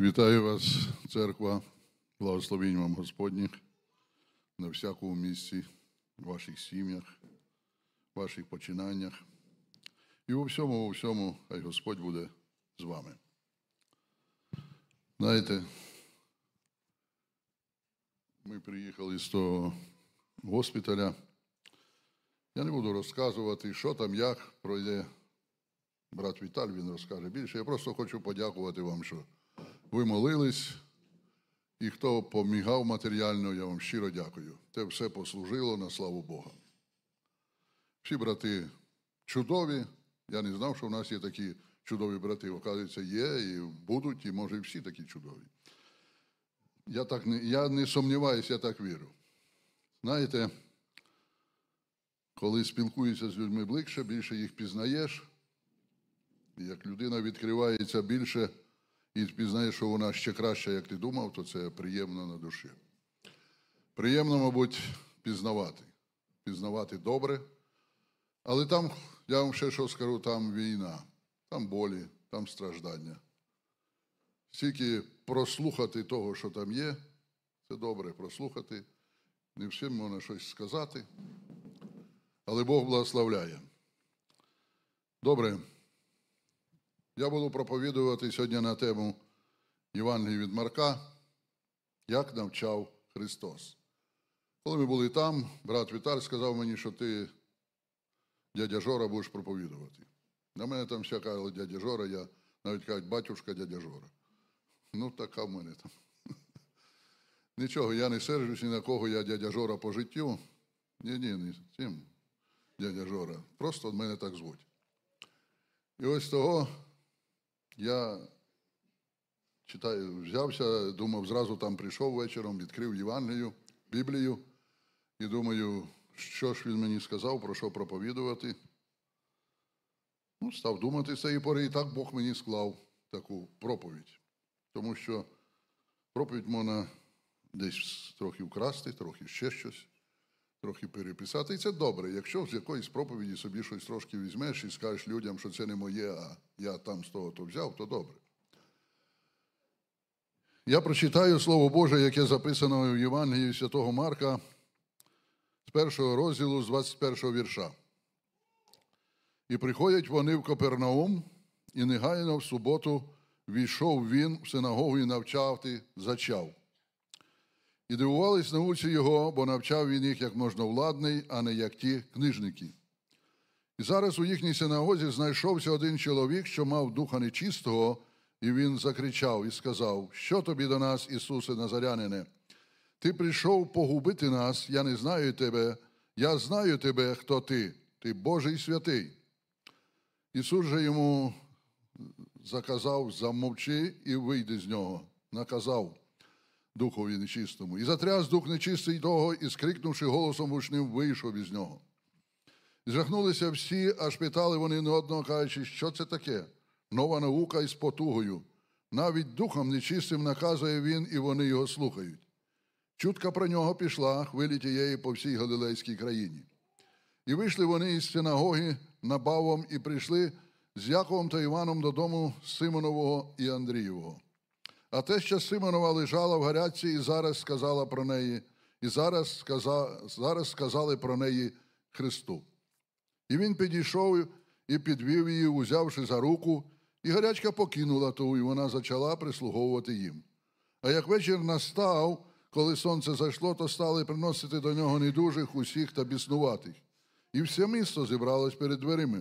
Вітаю вас, церква, благословінь вам Господніх на всякому місці, в ваших сім'ях, в ваших починаннях. І у всьому, у всьому, хай Господь буде з вами. Знаєте, ми приїхали з того госпіталя. Я не буду розказувати, що там, як пройде брат Віталь, він розкаже більше. Я просто хочу подякувати вам, що ви молились, і хто помігав матеріально, я вам щиро дякую. Це все послужило на славу Бога. Всі брати чудові. Я не знав, що в нас є такі чудові брати. Оказується, є, і будуть, і може, і всі такі чудові. Я так не, я не сумніваюся, я так вірю. Знаєте, коли спілкуєшся з людьми ближче, більше їх пізнаєш, і як людина відкривається більше і пізнаєш, що вона ще краща, як ти думав, то це приємно на душі. Приємно, мабуть, пізнавати. Пізнавати добре. Але там, я вам ще що скажу, там війна, там болі, там страждання. Стільки прослухати того, що там є, це добре прослухати. Не всім можна щось сказати, але Бог благословляє. Добре. Я буду проповідувати сьогодні на тему Євангелії від Марка, як навчав Христос. Коли ми були там, брат Віталь сказав мені, що ти, дядя Жора, будеш проповідувати. На мене там вся казали дядя Жора, я навіть кажуть, батюшка дядя Жора. Ну, така в мене там. Нічого, я не сержусь ні на кого, я дядя Жора по життю. Ні, ні, не цим дядя Жора. Просто мене так звуть. І ось того я читаю, взявся, думав, зразу там прийшов вечором, відкрив Євангелію, Біблію і думаю, що ж він мені сказав, про що проповідувати. Ну, став думати з цієї пори, і так Бог мені склав таку проповідь. Тому що проповідь можна десь трохи вкрасти, трохи ще щось, трохи переписати. І це добре. Якщо з якоїсь проповіді собі щось трошки візьмеш і скажеш людям, що це не моє, а я там з того то взяв, то добре. Я прочитаю Слово Боже, яке записано в Євангелії Святого Марка з першого розділу, з 21 вірша. І приходять вони в Копернаум, і негайно в суботу війшов він в синагогу і навчав, зачав. І дивувались науці його, бо навчав він їх як можновладний, а не як ті книжники. І зараз у їхній синагозі знайшовся один чоловік, що мав духа нечистого, і він закричав і сказав: Що тобі до нас, Ісусе Назарянине? Ти прийшов погубити нас, я не знаю тебе, я знаю тебе, хто ти, ти Божий святий. Ісус же йому заказав, замовчи і вийди з нього, наказав духові нечистому. І затряс дух нечистий того, і, скрикнувши голосом гучним, вийшов із нього. І жахнулися всі, аж питали вони не одного, кажучи, що це таке? Нова наука із потугою. Навіть духом нечистим наказує він, і вони його слухають. Чутка про нього пішла хвилі тієї по всій Галилейській країні. І вийшли вони із синагоги набавом і прийшли з Яковом та Іваном додому Симонового і Андрієвого. А те, що Симонова лежала в гарячці, і зараз сказала про неї, і зараз, сказа, зараз сказали про неї Христу. І він підійшов і підвів її, узявши за руку, і гарячка покинула ту, і вона почала прислуговувати їм. А як вечір настав, коли сонце зайшло, то стали приносити до нього недужих усіх та біснуватих. І все місто зібралось перед дверима.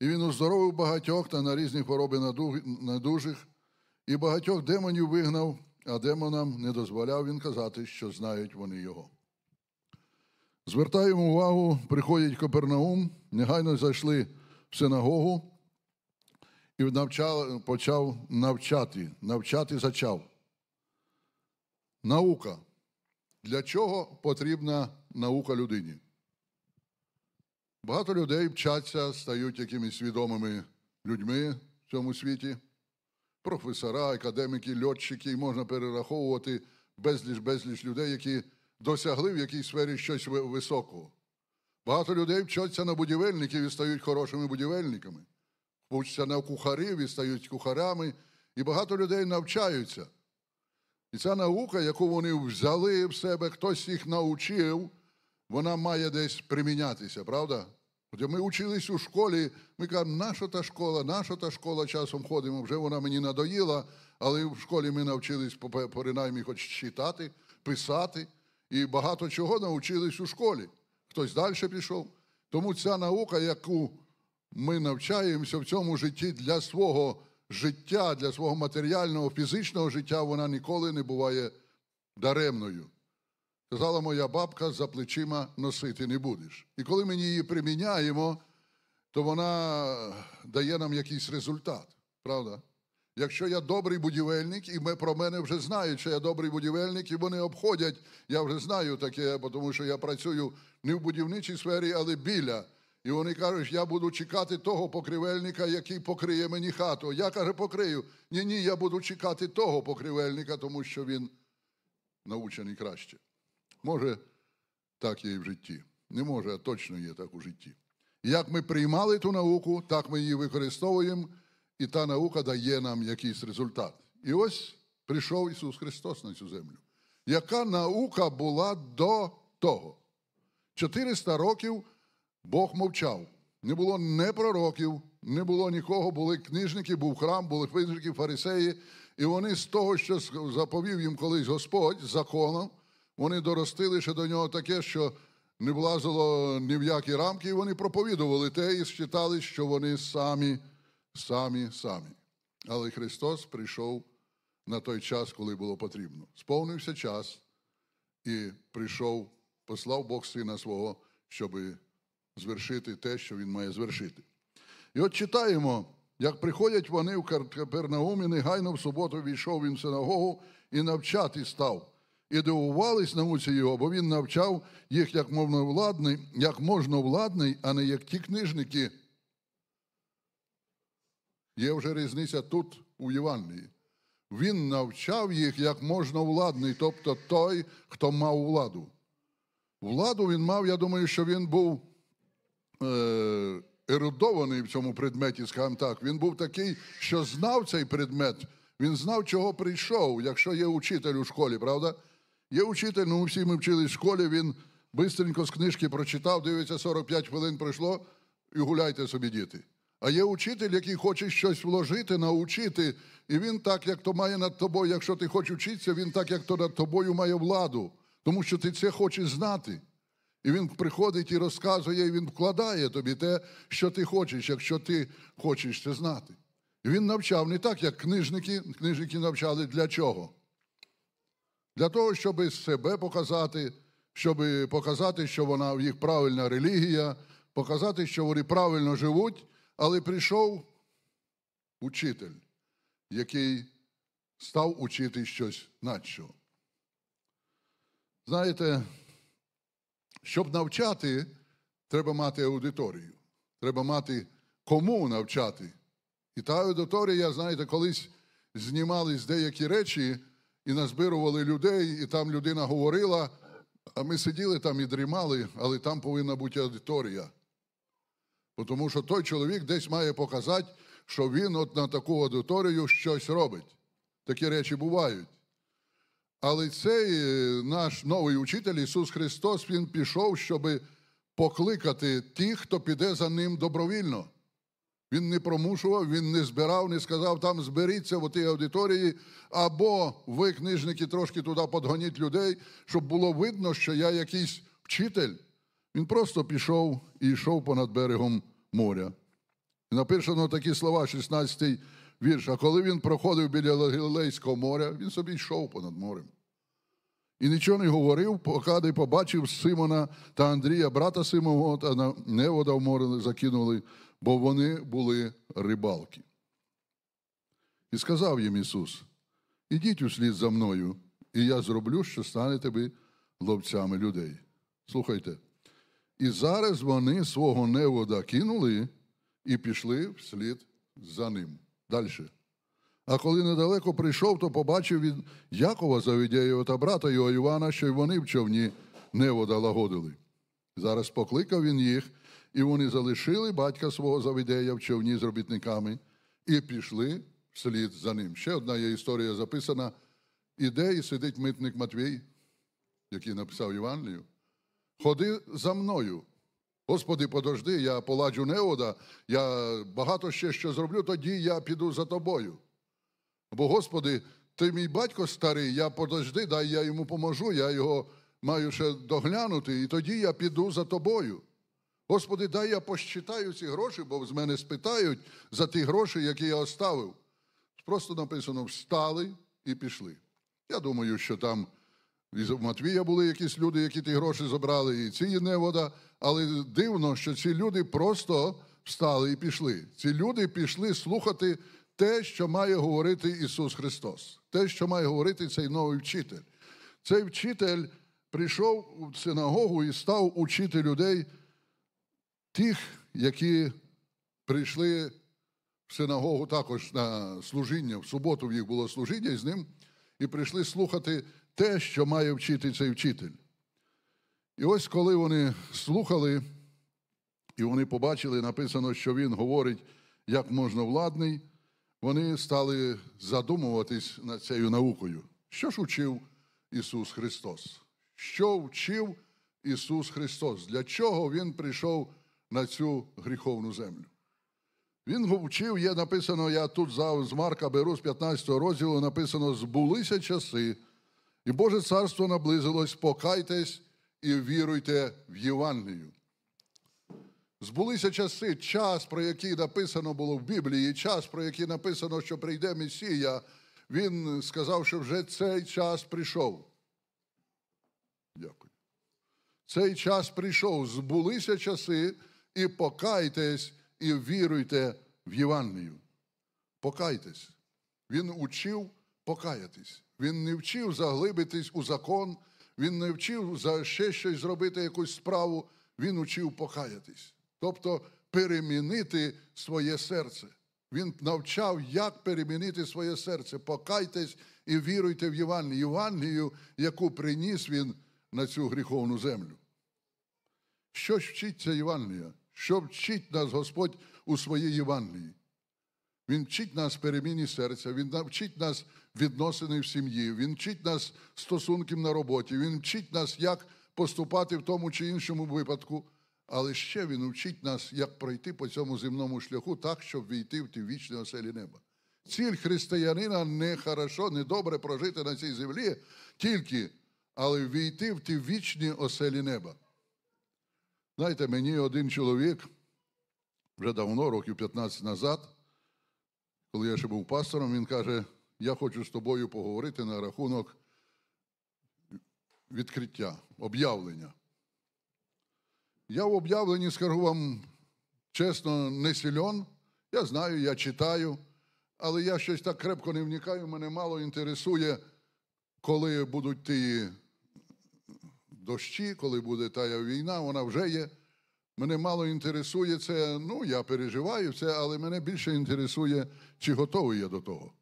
І він оздоровив багатьох та на різні хвороби недужих, і багатьох демонів вигнав, а демонам не дозволяв він казати, що знають вони його. Звертаємо увагу, приходять Копернаум, негайно зайшли в синагогу і навчав, почав навчати, навчати зачав. Наука. Для чого потрібна наука людині? Багато людей вчаться, стають якимись свідомими людьми в цьому світі. Професора, академіки, льотчики, і можна перераховувати безліч безліч людей, які досягли в якійсь сфері щось високого. Багато людей вчаться на будівельників і стають хорошими будівельниками, вчаться на кухарів і стають кухарями, І багато людей навчаються. І ця наука, яку вони взяли в себе, хтось їх навчив, вона має десь примінятися, правда? От ми учились у школі, ми кажемо, наша та школа, наша та школа часом ходимо, вже вона мені надоїла, але в школі ми навчились принаймні хоч читати, писати, і багато чого навчились у школі. Хтось далі пішов. Тому ця наука, яку ми навчаємося в цьому житті для свого життя, для свого матеріального, фізичного життя, вона ніколи не буває даремною. Казала моя бабка, за плечима носити не будеш. І коли ми її приміняємо, то вона дає нам якийсь результат, правда? Якщо я добрий будівельник, і ми про мене вже знають, що я добрий будівельник, і вони обходять, я вже знаю таке, тому що я працюю не в будівничій сфері, але біля. І вони кажуть, я буду чекати того покривельника, який покриє мені хату. Я каже, покрию. Ні, ні, я буду чекати того покривельника, тому що він научений краще. Може, так є і в житті. Не може, а точно є так у житті. Як ми приймали ту науку, так ми її використовуємо, і та наука дає нам якийсь результат. І ось прийшов Ісус Христос на цю землю. Яка наука була до того? 400 років Бог мовчав. Не було не пророків, не було нікого, були книжники, був храм, були книжники, фарисеї, і вони з того, що заповів їм колись Господь законом, вони доростили ще до нього таке, що не влазило ні в які рамки, і вони проповідували те і считали, що вони самі, самі, самі. Але Христос прийшов на той час, коли було потрібно. Сповнився час і прийшов, послав Бог Сина свого, щоб звершити те, що Він має звершити. І от читаємо, як приходять вони в Капернаум, і негайно в суботу війшов він в синагогу і навчати став. І дивувались науці його, бо він навчав їх як можновладний, як можновладний, а не як ті книжники. Є вже різниця тут у Євангелії. Він навчав їх як можновладний, тобто той, хто мав владу. Владу він мав, я думаю, що він був е, ерудований в цьому предметі, скажімо так. Він був такий, що знав цей предмет, він знав, чого прийшов, якщо є учитель у школі, правда? Є учитель, ну всі ми вчились в школі, він бистренько з книжки прочитав, дивиться, 45 хвилин пройшло, і гуляйте собі, діти. А є учитель, який хоче щось вложити, научити, і він так, як то має над тобою, якщо ти хочеш вчитися, він так, як то над тобою має владу, тому що ти це хочеш знати. І він приходить і розказує, і він вкладає тобі те, що ти хочеш, якщо ти хочеш це знати. І він навчав не так, як книжники. Книжники навчали для чого? Для того, щоб себе показати, щоб показати, що вона в їх правильна релігія, показати, що вони правильно живуть, але прийшов учитель, який став учити щось надщо. Знаєте, щоб навчати, треба мати аудиторію. Треба мати кому навчати. І та аудиторія, знаєте, колись знімались деякі речі і назбирували людей, і там людина говорила, а ми сиділи там і дрімали, але там повинна бути аудиторія. Тому що той чоловік десь має показати, що він от на таку аудиторію щось робить. Такі речі бувають. Але цей е, наш новий учитель Ісус Христос, Він пішов, щоб покликати тих, хто піде за ним добровільно. Він не промушував, він не збирав, не сказав, там зберіться в тій аудиторії, або ви, книжники, трошки туди подгоніть людей, щоб було видно, що я якийсь вчитель. Він просто пішов і йшов понад берегом моря. І написано такі слова, 16 й вірш. А коли він проходив біля Галилейського моря, він собі йшов понад морем. І нічого не говорив, поки побачив Симона та Андрія, брата Симона, та невода в море закинули, бо вони були рибалки. І сказав їм Ісус: Ідіть услід за мною, і я зроблю, що станете ви ловцями людей. Слухайте. І зараз вони свого невода кинули і пішли вслід за ним. Далі. А коли недалеко прийшов, то побачив він Якова Завідєєва та брата його Івана, що й вони в човні невода лагодили. Зараз покликав він їх, і вони залишили батька свого Завідея в човні з робітниками і пішли вслід за ним. Ще одна є історія записана. Іде і сидить митник Матвій, який написав Євангелію. Ходи за мною. Господи, подожди, я поладжу неода, я багато ще що зроблю, тоді я піду за тобою. Бо, Господи, ти мій батько старий, я подожди, дай я йому поможу, я його маю ще доглянути, і тоді я піду за тобою. Господи, дай я посчитаю ці гроші, бо з мене спитають за ті гроші, які я оставив. Просто написано: встали і пішли. Я думаю, що там в Матвія були якісь люди, які ті гроші забрали, і ці невода. Але дивно, що ці люди просто встали і пішли. Ці люди пішли слухати те, що має говорити Ісус Христос, те, що має говорити цей новий вчитель. Цей вчитель прийшов в синагогу і став учити людей, тих, які прийшли в синагогу також на служіння. В суботу в їх було служіння з ним, і прийшли слухати те, що має вчити цей вчитель. І ось коли вони слухали, і вони побачили, написано, що він говорить як можна владний, вони стали задумуватись над цією наукою. Що ж учив Ісус Христос? Що вчив Ісус Христос? Для чого Він прийшов на цю гріховну землю? Він вчив, є написано, я тут з Марка беру з 15 розділу, написано: збулися часи, і Боже царство наблизилось, покайтесь і віруйте в Євангелію. Збулися часи, час, про який написано було в Біблії, час, про який написано, що прийде Месія, він сказав, що вже цей час прийшов. Дякую. Цей час прийшов, збулися часи, і покайтесь, і віруйте в Євангелію. Покайтесь. Він учив покаятись. Він не вчив заглибитись у закон, він не вчив за ще щось зробити якусь справу, він учив покаятись. Тобто перемінити своє серце. Він навчав, як перемінити своє серце. Покайтесь і віруйте в Євангелію, Євангелію, яку приніс він на цю гріховну землю. Що ж вчить Євангелія? Що вчить нас Господь у своїй Євангелії? Він вчить нас переміні серця, Він вчить нас відносини в сім'ї, Він вчить нас стосунків на роботі, Він вчить нас, як поступати в тому чи іншому випадку, але ще Він вчить нас, як пройти по цьому земному шляху так, щоб війти в ті вічні оселі неба. Ціль християнина не хорошо, не добре прожити на цій землі, тільки, але війти в ті вічні оселі неба. Знаєте, мені один чоловік вже давно, років 15 назад, коли я ще був пастором, він каже: я хочу з тобою поговорити на рахунок відкриття, об'явлення. Я в об'явленні, скажу вам чесно, не сильон. Я знаю, я читаю, але я щось так крепко не вникаю, мене мало інтересує, коли будуть ті дощі, коли буде та війна, вона вже є. Мене мало інтересує це, ну, я переживаю це, але мене більше інтересує, чи готовий я до того.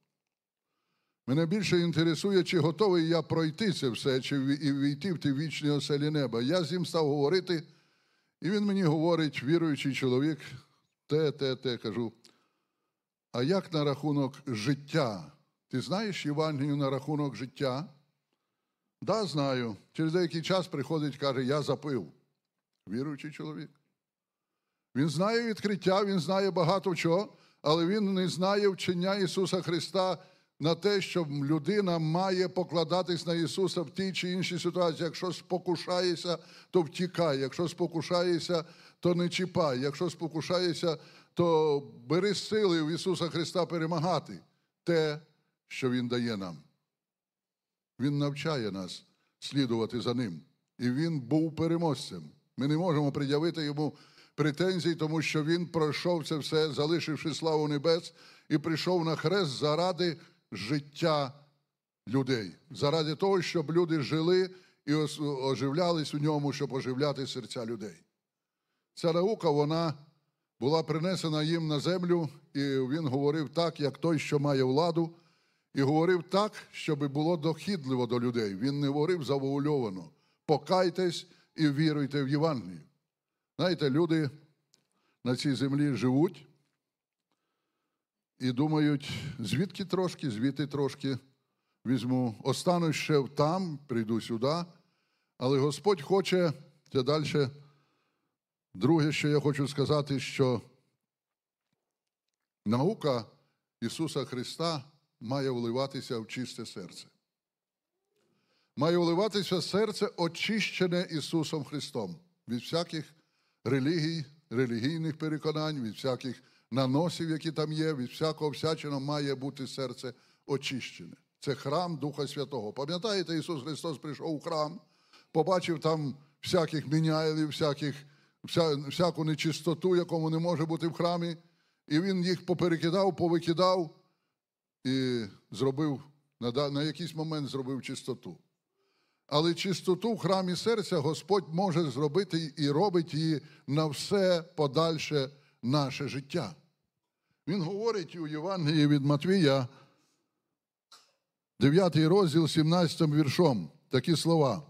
Мене більше інтересує, чи готовий я пройти це все, чи і війти в ті вічні оселі неба. Я з ним став говорити, і він мені говорить, віруючий чоловік, те, те, те, кажу. А як на рахунок життя? Ти знаєш Євангелію на рахунок життя? Да, знаю. Через деякий час приходить каже, я запив. Віруючий чоловік. Він знає відкриття, він знає багато чого, але він не знає вчення Ісуса Христа на те, що людина має покладатись на Ісуса в тій чи іншій ситуації. Якщо спокушаєшся, то втікай. Якщо спокушаєшся, то не чіпай. Якщо спокушаєшся, то бери сили в Ісуса Христа перемагати те, що Він дає нам. Він навчає нас слідувати за Ним. І Він був переможцем. Ми не можемо пред'явити йому претензій, тому що він пройшов це все, залишивши славу небес, і прийшов на хрест заради життя людей, заради того, щоб люди жили і оживлялись у ньому, щоб оживляти серця людей. Ця наука, вона була принесена їм на землю, і він говорив так, як той, що має владу, і говорив так, щоб було дохідливо до людей. Він не говорив завуальовано. Покайтесь і віруйте в Євангелію. Знаєте, люди на цій землі живуть, і думають, звідки трошки, звідти трошки візьму. Останусь ще там, прийду сюди. Але Господь хоче це далі. Друге, що я хочу сказати, що наука Ісуса Христа має вливатися в чисте серце. Має вливатися серце, очищене Ісусом Христом від всяких релігій, релігійних переконань, від всяких наносів, які там є, від всякого всячину має бути серце очищене. Це храм Духа Святого. Пам'ятаєте, Ісус Христос прийшов у храм, побачив там всяких міняйлів, всяких, вся, всяку нечистоту, якому не може бути в храмі, і Він їх поперекидав, повикидав і зробив, на, на якийсь момент зробив чистоту. Але чистоту в храмі серця Господь може зробити і робить її на все подальше наше життя. Він говорить у Євангелії від Матвія, 9 розділ, 17 віршом, такі слова.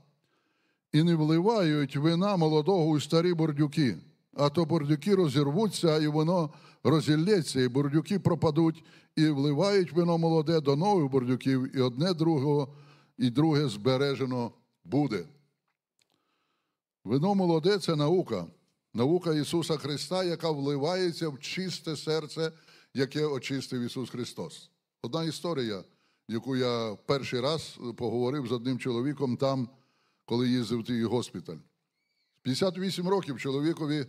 І не вливають вина молодого у старі бордюки, а то бордюки розірвуться, і воно розілється, і бордюки пропадуть, і вливають вино молоде до нових бордюків, і одне другого, і друге збережено буде. Вино молоде це наука, наука Ісуса Христа, яка вливається в чисте серце, яке очистив Ісус Христос. Одна історія, яку я перший раз поговорив з одним чоловіком там, коли їздив в той госпіталь. 58 років чоловікові,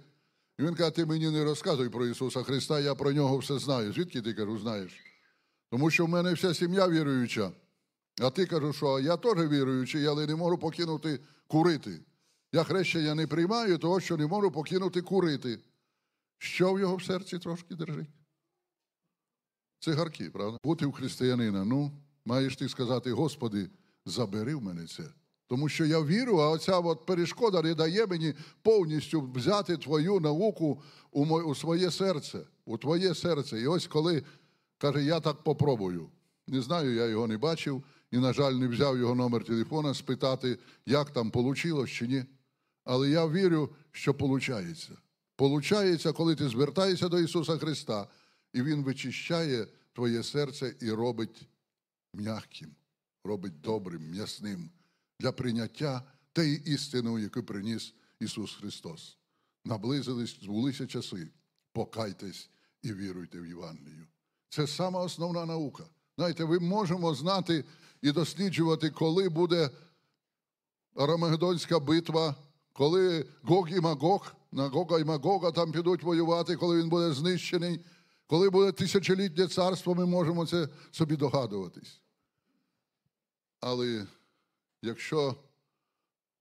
і він каже, ти мені не розказуй про Ісуса Христа, я про нього все знаю. Звідки ти кажу, знаєш? Тому що в мене вся сім'я віруюча. А ти кажу, що я теж віруючий, але не можу покинути курити. Я хрещення не приймаю, того що не можу покинути курити. Що в його в серці трошки держить? Цигарки, правда? Бути в християнина. Ну, маєш ти сказати, Господи, забери в мене це. Тому що я вірю, а оця от перешкода не дає мені повністю взяти твою науку у, мо- у своє серце, у твоє серце. І ось коли каже, я так попробую. Не знаю, я його не бачив і, на жаль, не взяв його номер телефона спитати, як там вийшло чи ні. Але я вірю, що виходить. Получається, коли ти звертаєшся до Ісуса Христа, і Він вичищає твоє серце і робить м'яким, робить добрим, м'ясним для прийняття тієї істини, яку приніс Ісус Христос. Наблизились, збулися часи. Покайтесь і віруйте в Євангелію. Це сама основна наука. Знаєте, ви можемо знати і досліджувати, коли буде Арамагеддонська битва, коли Гог і Магог, на Гога і Магога там підуть воювати, коли він буде знищений, коли буде тисячолітнє царство, ми можемо це собі догадуватись. Але якщо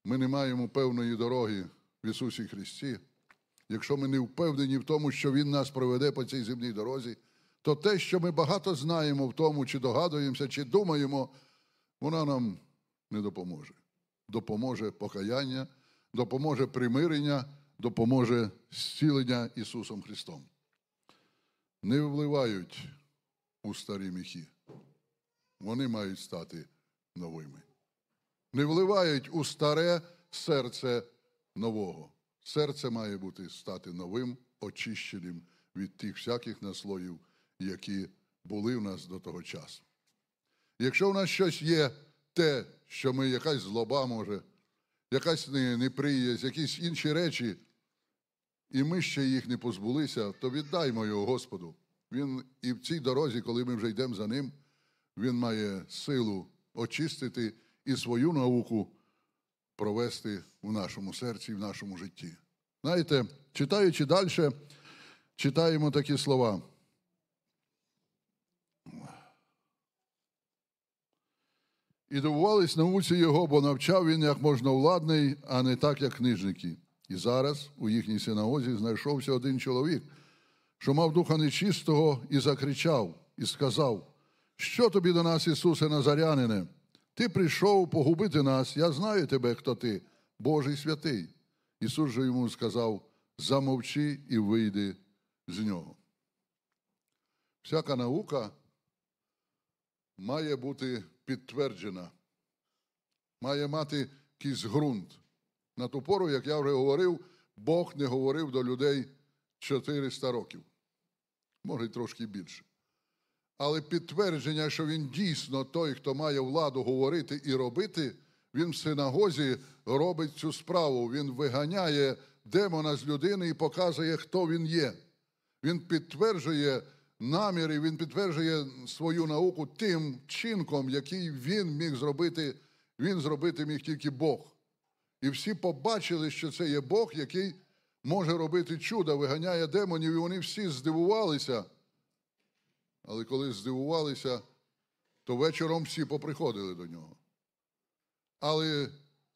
ми не маємо певної дороги в Ісусі Христі, якщо ми не впевнені в тому, що Він нас проведе по цій земній дорозі, то те, що ми багато знаємо в тому, чи догадуємося, чи думаємо, вона нам не допоможе. Допоможе покаяння, допоможе примирення, допоможе зцілення Ісусом Христом. Не вливають у старі міхи. Вони мають стати новими. Не вливають у старе серце нового. Серце має бути стати новим, очищеним від тих всяких наслоїв, які були в нас до того часу. Якщо в нас щось є те, що ми якась злоба може, якась не- неприязнь, якісь інші речі, і ми ще їх не позбулися, то віддаймо його Господу. Він і в цій дорозі, коли ми вже йдемо за ним, він має силу очистити і свою науку провести в нашому серці, в нашому житті. Знаєте, читаючи далі, читаємо такі слова. І дивувались науці його, бо навчав він як можновладний, а не так, як книжники. І зараз у їхній синагозі знайшовся один чоловік, що мав духа нечистого, і закричав, і сказав: Що тобі до нас, Ісусе Назарянине? Ти прийшов погубити нас, я знаю тебе, хто ти, Божий святий. Ісус же йому сказав: замовчи і вийди з нього. Всяка наука має бути підтверджена, має мати якийсь ґрунт. На ту пору, як я вже говорив, Бог не говорив до людей 400 років, може й трошки більше. Але підтвердження, що він дійсно той, хто має владу говорити і робити, він в синагозі робить цю справу. Він виганяє демона з людини і показує, хто він є. Він підтверджує наміри, він підтверджує свою науку тим чинком, який він міг зробити, він зробити міг тільки Бог. І всі побачили, що це є Бог, який може робити чудо, виганяє демонів, і вони всі здивувалися. Але коли здивувалися, то вечором всі поприходили до нього. Але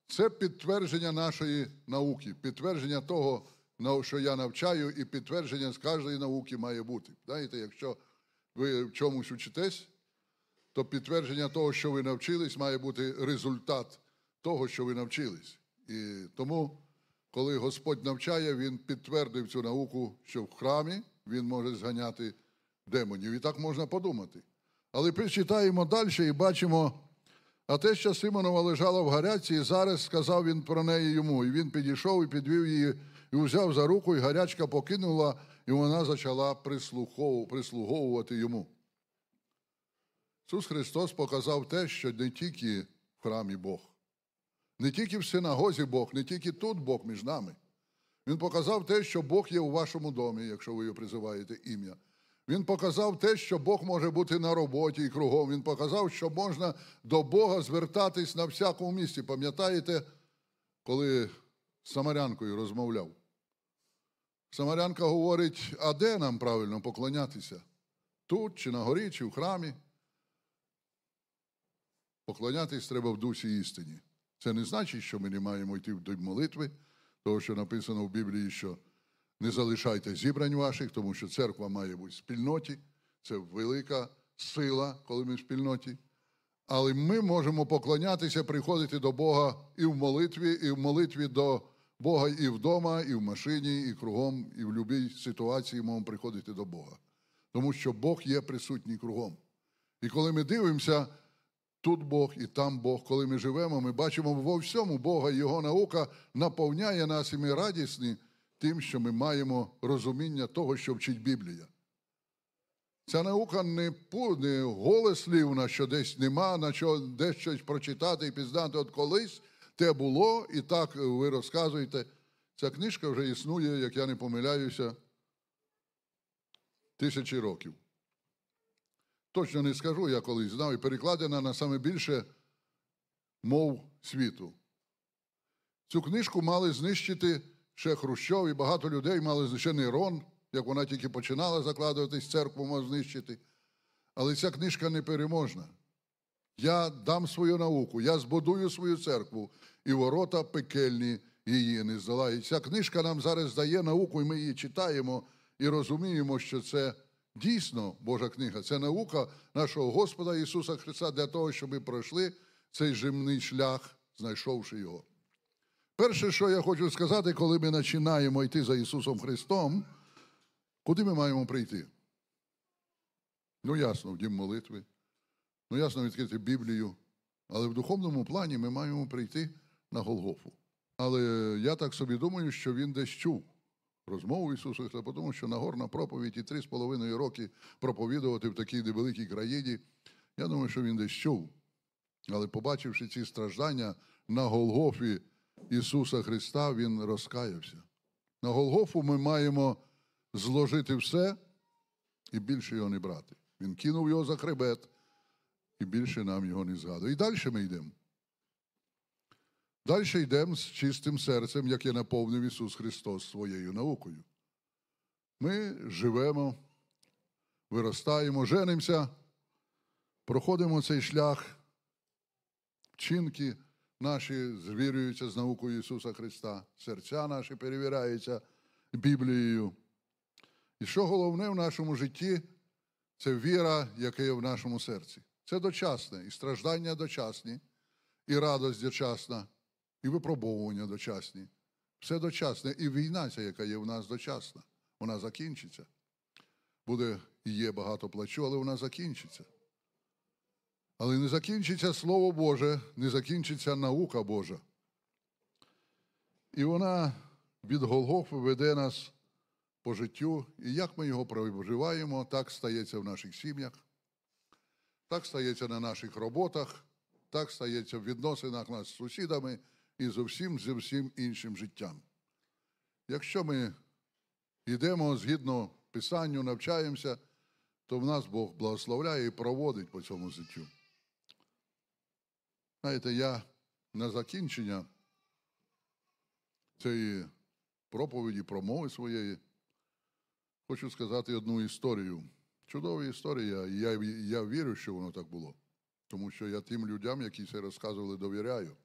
це підтвердження нашої науки, підтвердження того, що я навчаю, і підтвердження з кожної науки має бути. Знаєте, якщо ви в чомусь учитесь, то підтвердження того, що ви навчились, має бути результат того, що ви навчились. І тому, коли Господь навчає, Він підтвердив цю науку, що в храмі він може зганяти демонів. І так можна подумати. Але причитаємо далі і бачимо, а те, що Симонова лежала в гарячці, і зараз сказав він про неї йому. І він підійшов і підвів її, і взяв за руку, і гарячка покинула, і вона почала прислуговувати йому. Ісус Христос показав те, що не тільки в храмі Бог, не тільки в синагозі Бог, не тільки тут Бог між нами. Він показав те, що Бог є у вашому домі, якщо ви його призиваєте ім'я. Він показав те, що Бог може бути на роботі і кругом. Він показав, що можна до Бога звертатись на всякому місці. Пам'ятаєте, коли з Самарянкою розмовляв? Самарянка говорить: а де нам правильно поклонятися? Тут, чи на горі, чи в храмі? Поклонятись треба в дусі істині. Це не значить, що ми не маємо йти до молитви, того, що написано в Біблії, що не залишайте зібрань ваших, тому що церква має бути в спільноті. Це велика сила, коли ми в спільноті. Але ми можемо поклонятися, приходити до Бога і в молитві, і в молитві до Бога і вдома, і в машині, і кругом, і в будь-якій ситуації можемо приходити до Бога. Тому що Бог є присутній кругом. І коли ми дивимося, тут Бог і там Бог, коли ми живемо, ми бачимо во всьому Бога, Його наука наповняє нас, і ми радісні тим, що ми маємо розуміння того, що вчить Біблія. Ця наука не, пу- не голе що десь нема, на що десь щось прочитати і пізнати. От колись те було, і так ви розказуєте. Ця книжка вже існує, як я не помиляюся, тисячі років. Точно не скажу, я колись знав, і перекладена на саме більше мов світу. Цю книжку мали знищити ще Хрущов, і багато людей мали ще Нерон, як вона тільки починала закладуватись, церкву мав знищити. Але ця книжка непереможна. Я дам свою науку, я збудую свою церкву, і ворота пекельні її не здолають. Ця книжка нам зараз дає науку, і ми її читаємо і розуміємо, що це дійсно Божа книга. Це наука нашого Господа Ісуса Христа для того, щоб ми пройшли цей земний шлях, знайшовши його. Перше, що я хочу сказати, коли ми починаємо йти за Ісусом Христом, куди ми маємо прийти? Ну, ясно, в дім молитви. Ну, ясно, відкрити Біблію. Але в духовному плані ми маємо прийти на Голгофу. Але я так собі думаю, що він десь чув розмову Ісуса Христа, тому що Нагорна проповідь і три з половиною роки проповідувати в такій невеликій країні. Я думаю, що він десь чув. Але побачивши ці страждання на Голгофі Ісуса Христа, Він розкаявся. На Голгофу ми маємо зложити все і більше його не брати. Він кинув його за хребет, і більше нам його не згадує. І далі ми йдемо. Далі йдемо з чистим серцем, яке наповнив Ісус Христос своєю наукою. Ми живемо, виростаємо, женимося, проходимо цей шлях, вчинки наші звірюються з наукою Ісуса Христа, серця наші перевіряються Біблією. І що головне в нашому житті, це віра, яка є в нашому серці. Це дочасне, і страждання дочасні, і радость дочасна, і випробовування дочасні. Все дочасне. І війна, ця, яка є в нас дочасна, вона закінчиться. Буде і є багато плачу, але вона закінчиться. Але не закінчиться Слово Боже, не закінчиться наука Божа. І вона від Голгофи веде нас по життю, і як ми його проживаємо, так стається в наших сім'ях. Так стається на наших роботах, так стається в відносинах нас з сусідами і з усім, з усім іншим життям. Якщо ми йдемо згідно Писанню, навчаємося, то в нас Бог благословляє і проводить по цьому життю. Знаєте, я на закінчення цієї проповіді, промови своєї, хочу сказати одну історію. Чудова історія, я, я вірю, що воно так було. Тому що я тим людям, які це розказували, довіряю.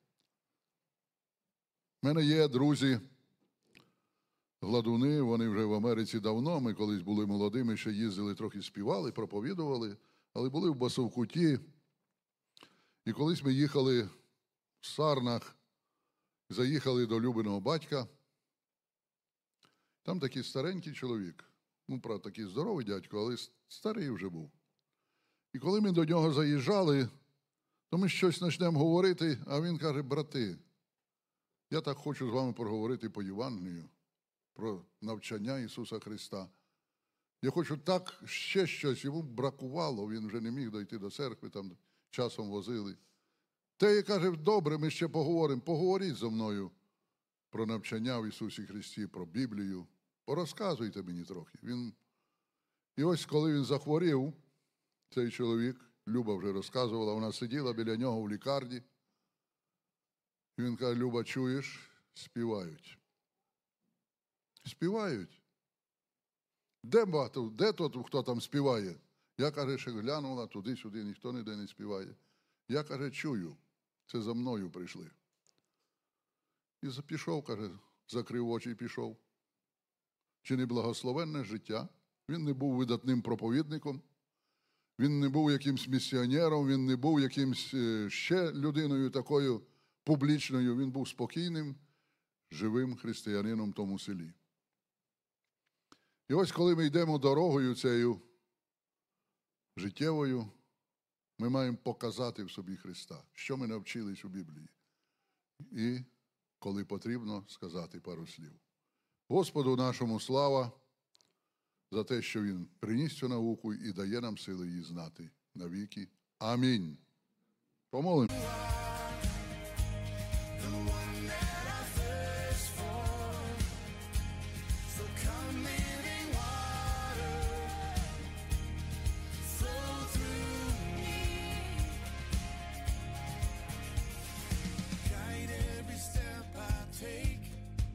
У мене є друзі, гладуни, вони вже в Америці давно. Ми колись були молодими, ще їздили, трохи співали, проповідували, але були в Басовкуті. І колись ми їхали в Сарнах, заїхали до Любиного батька. Там такий старенький чоловік. Ну, правда, такий здоровий дядько, але старий вже був. І коли ми до нього заїжджали, то ми щось почнемо говорити, а він каже: брати, я так хочу з вами поговорити по Євангелію, про навчання Ісуса Христа. Я хочу так ще щось, йому бракувало, він вже не міг дойти до церкви, там часом возили. Те і каже, добре, ми ще поговоримо. Поговоріть зо мною про навчання в Ісусі Христі, про Біблію. Порозказуйте мені трохи. Він... І ось коли він захворів, цей чоловік, Люба вже розказувала, вона сиділа біля нього в лікарні. І він каже, Люба, чуєш, співають. Співають. Де багато, де тот, хто там співає? Я, каже, ще глянула туди-сюди, ніхто ніде не співає. Я, каже, чую, це за мною прийшли. І пішов, каже, закрив очі і пішов. Чи не благословенне життя? Він не був видатним проповідником, він не був якимсь місіонером, він не був якимсь е, ще людиною такою публічною. Він був спокійним, живим християнином в тому селі. І ось коли ми йдемо дорогою цією життєвою, ми маємо показати в собі Христа, що ми навчились у Біблії. І, коли потрібно, сказати пару слів. Господу нашому слава за те, що Він приніс цю науку і дає нам сили її знати навіки. Амінь. Помолимо.